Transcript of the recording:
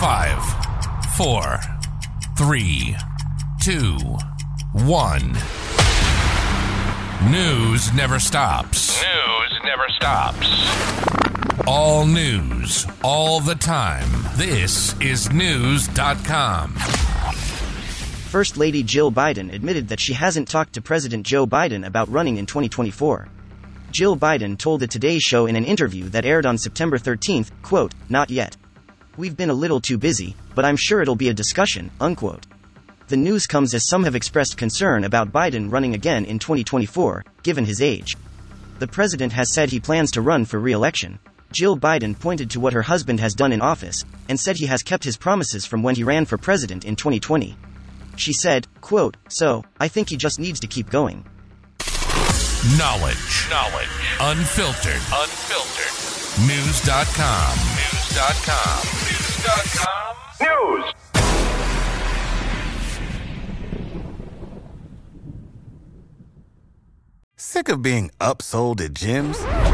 Five, four, three, two, one. News never stops. News never stops. All news, all the time. This is Knewz.com. First Lady Jill Biden admitted that she hasn't talked to President Joe Biden about running in 2024. Jill Biden told the Today Show in an interview that aired on September 13th, quote, not yet. We've been a little too busy, but I'm sure it'll be a discussion, unquote. The news comes as some have expressed concern about Biden running again in 2024, given his age. The president has said he plans to run for re-election. Jill Biden pointed to what her husband has done in office, and said he has kept his promises from when he ran for president in 2020. She said, quote, so, I think he just needs to keep going. Knowledge. Knowledge. Unfiltered. Unfiltered. Knewz.com. Knewz.com. Knewz.com. News. Sick of being upsold at gyms?